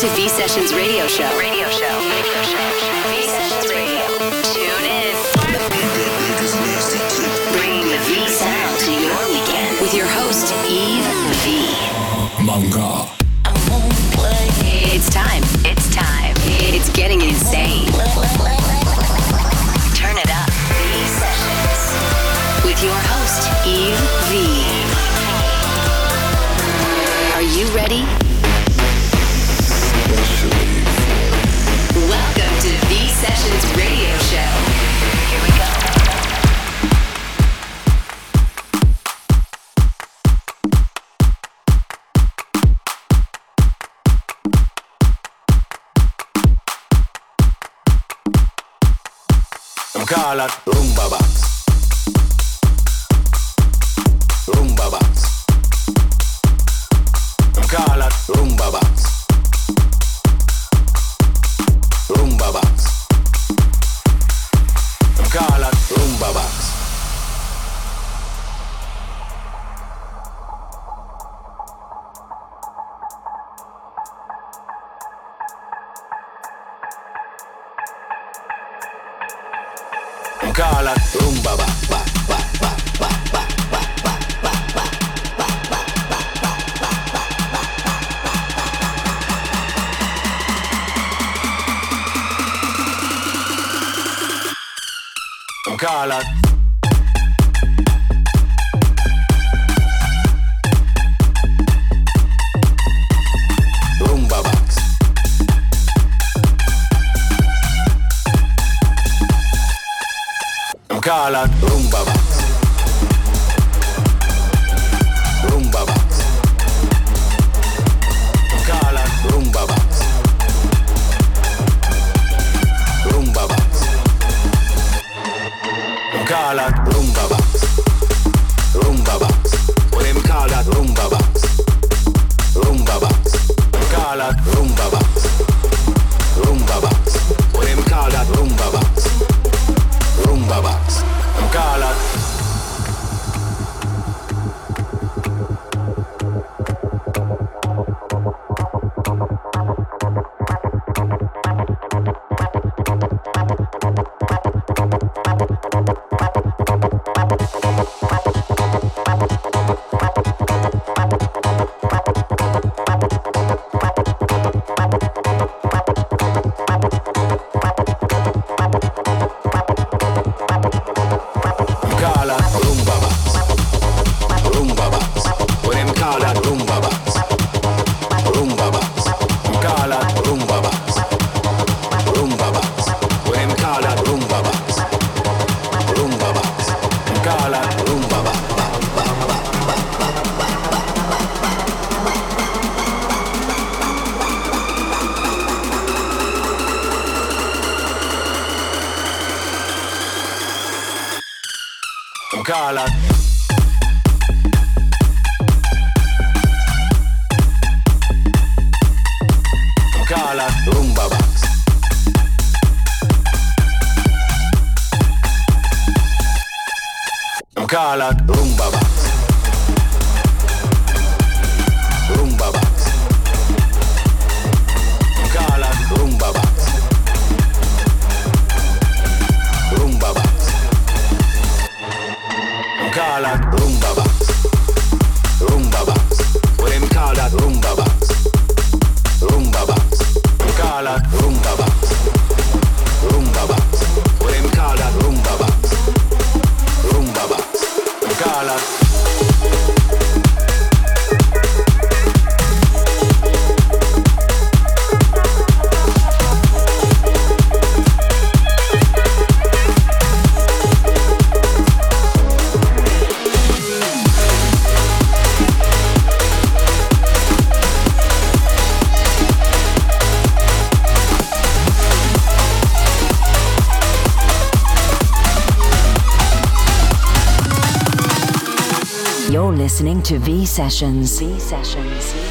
to V Sessions Radio Show. Radio Show. Radio Show. Ballad. calat Rumba bax Em calat Rumba box. color. Color, rumba box. I'm colored rumba box. to V Sessions. V Sessions.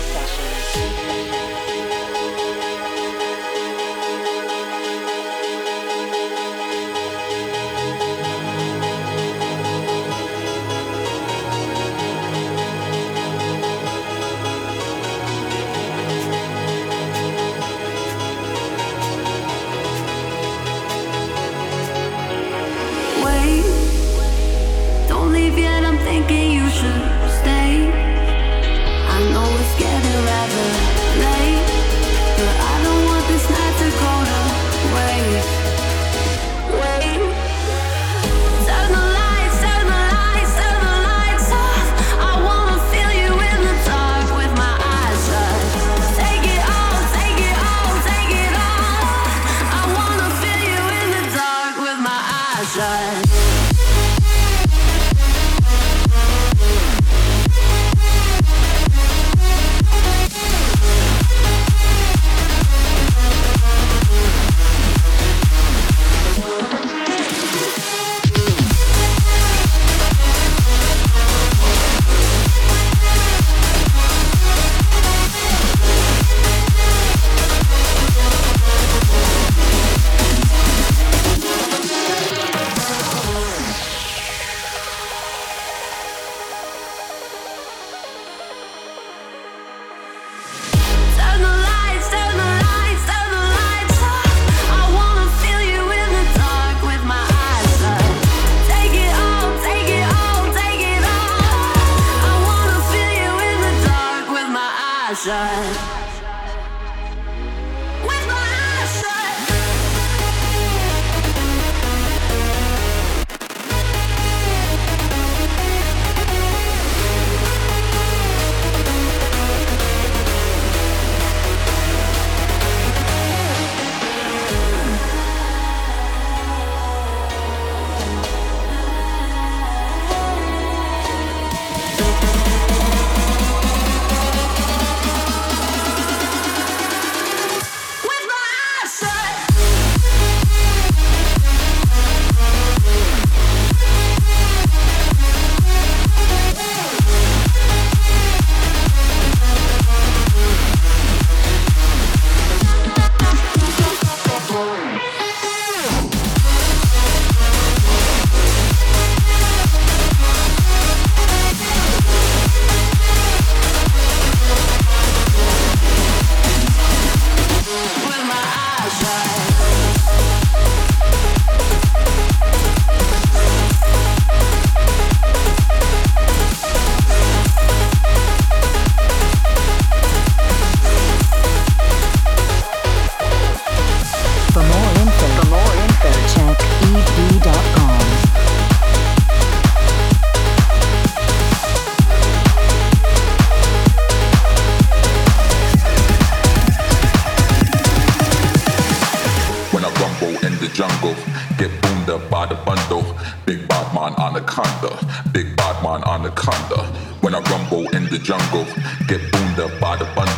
By the bundle.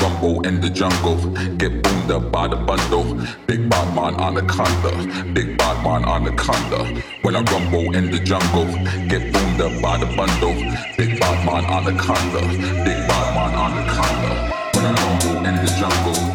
Rumble in the jungle, get boomed up by the bundle. Big bad man anaconda, big bad man anaconda. When I rumble in the jungle, get boomed up by the bundle. Big bad man anaconda, big bad man anaconda. When I rumble in the jungle,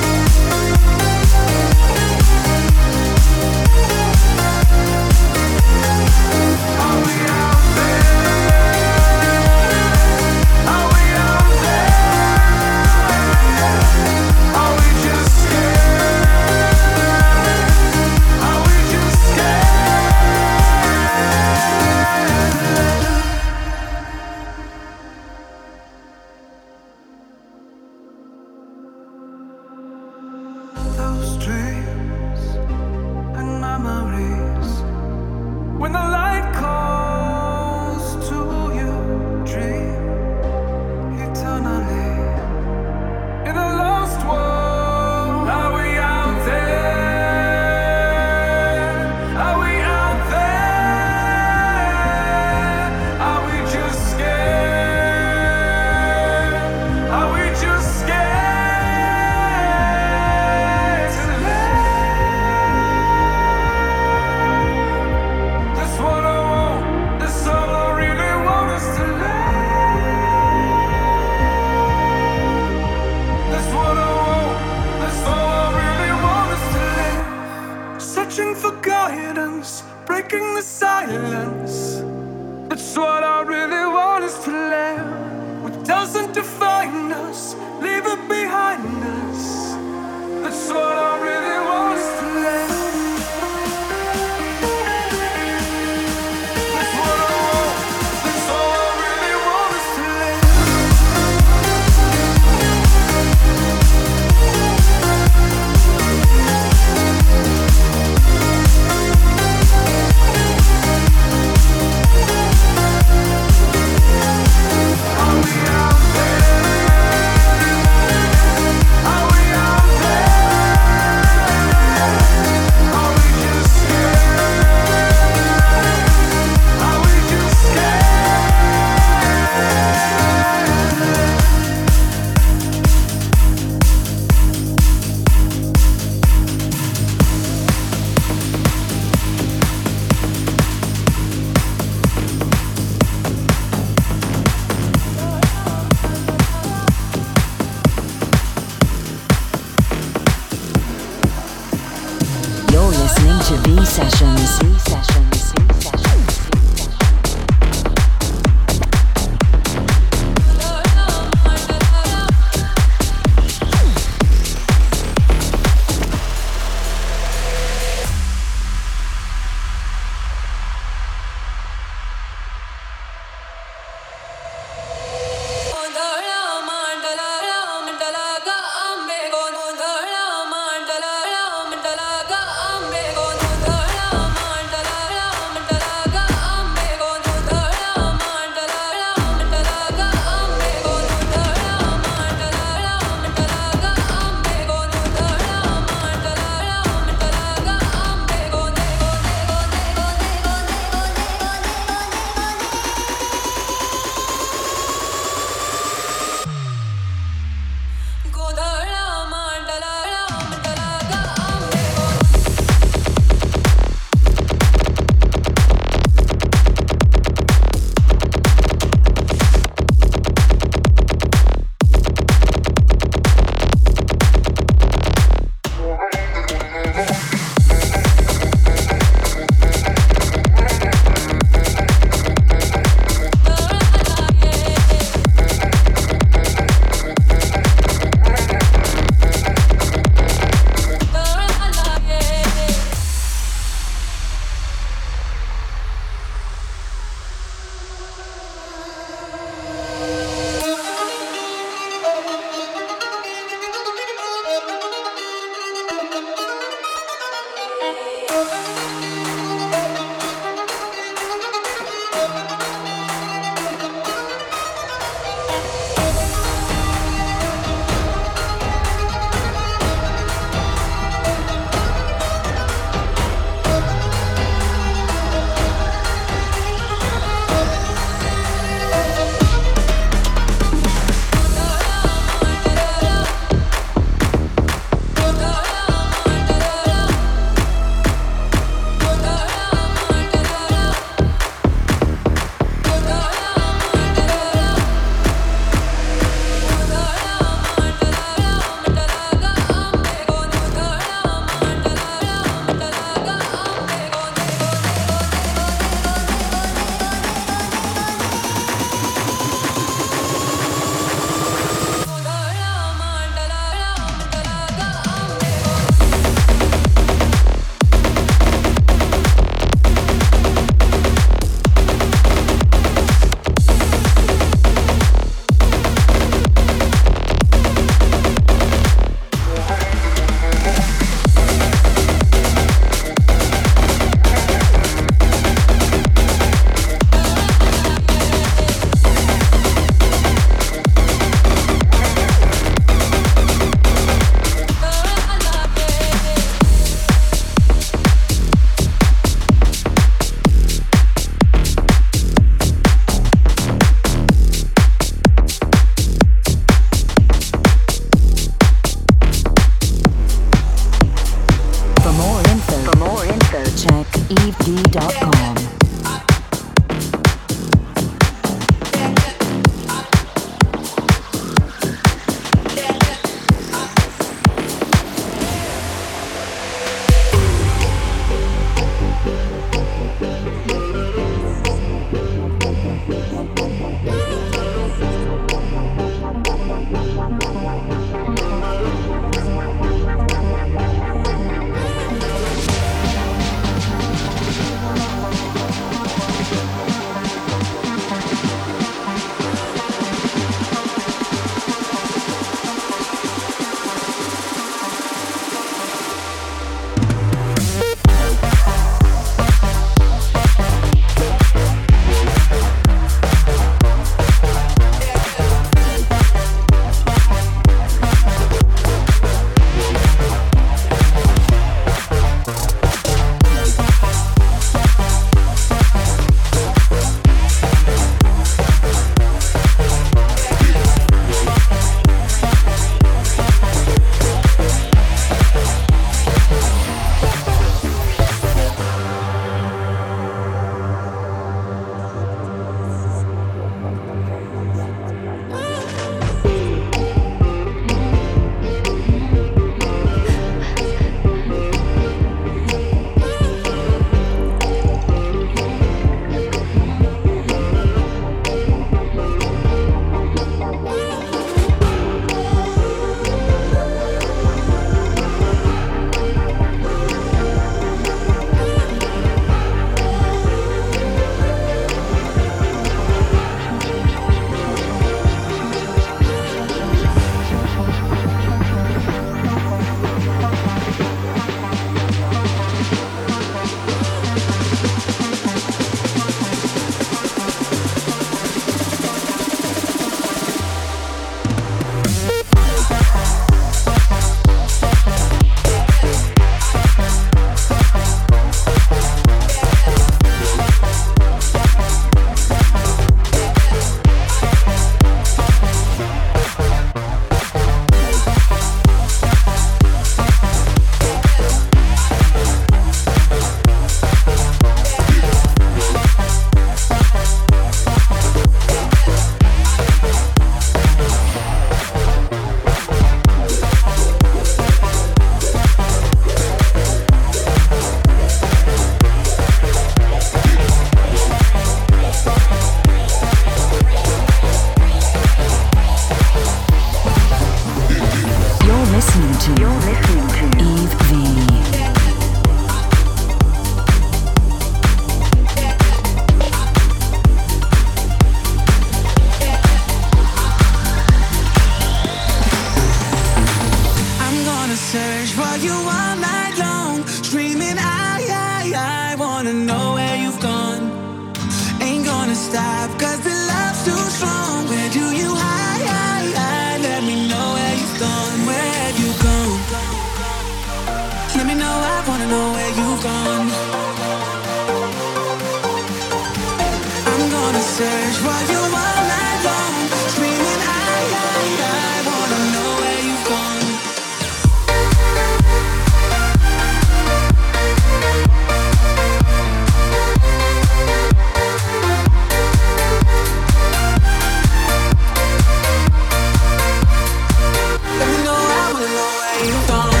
away from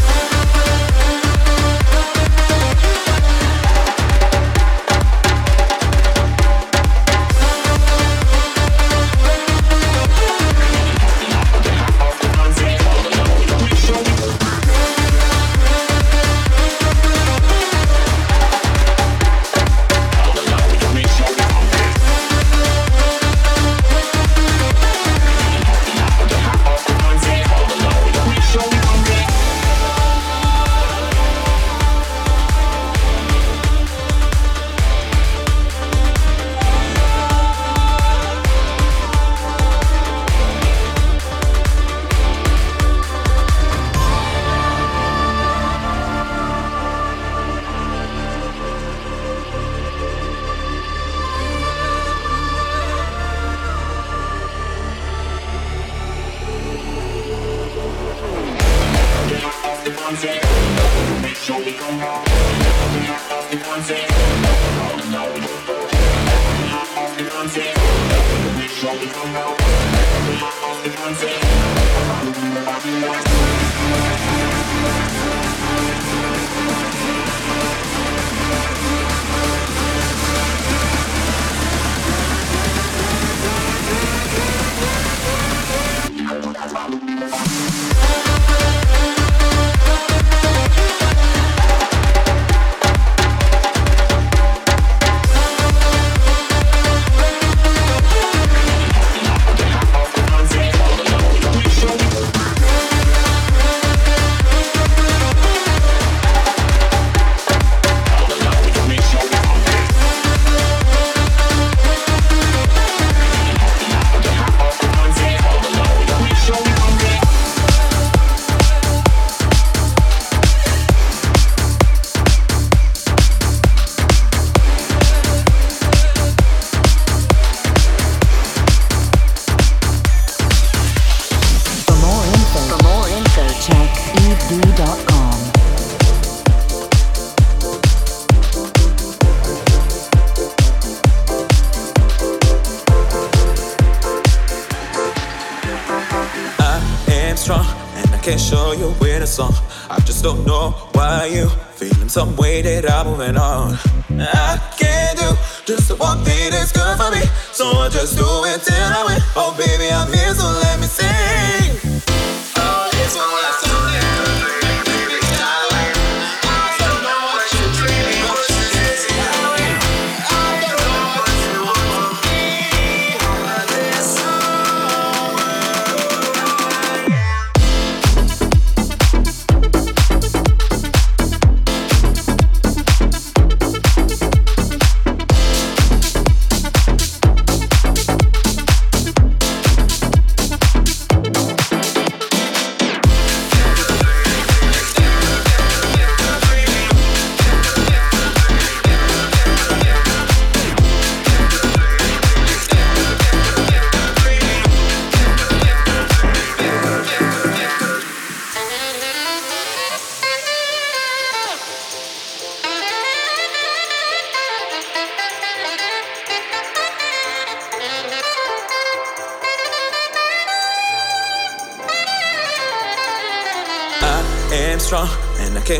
Stop.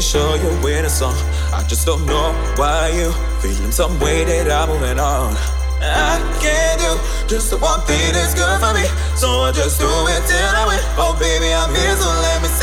Show you with a song. I just don't know why you feeling some way that I'm moving on. I can't do just the one thing that's good for me. So I just do it till I win. Oh, baby, I'm here, so let me sing.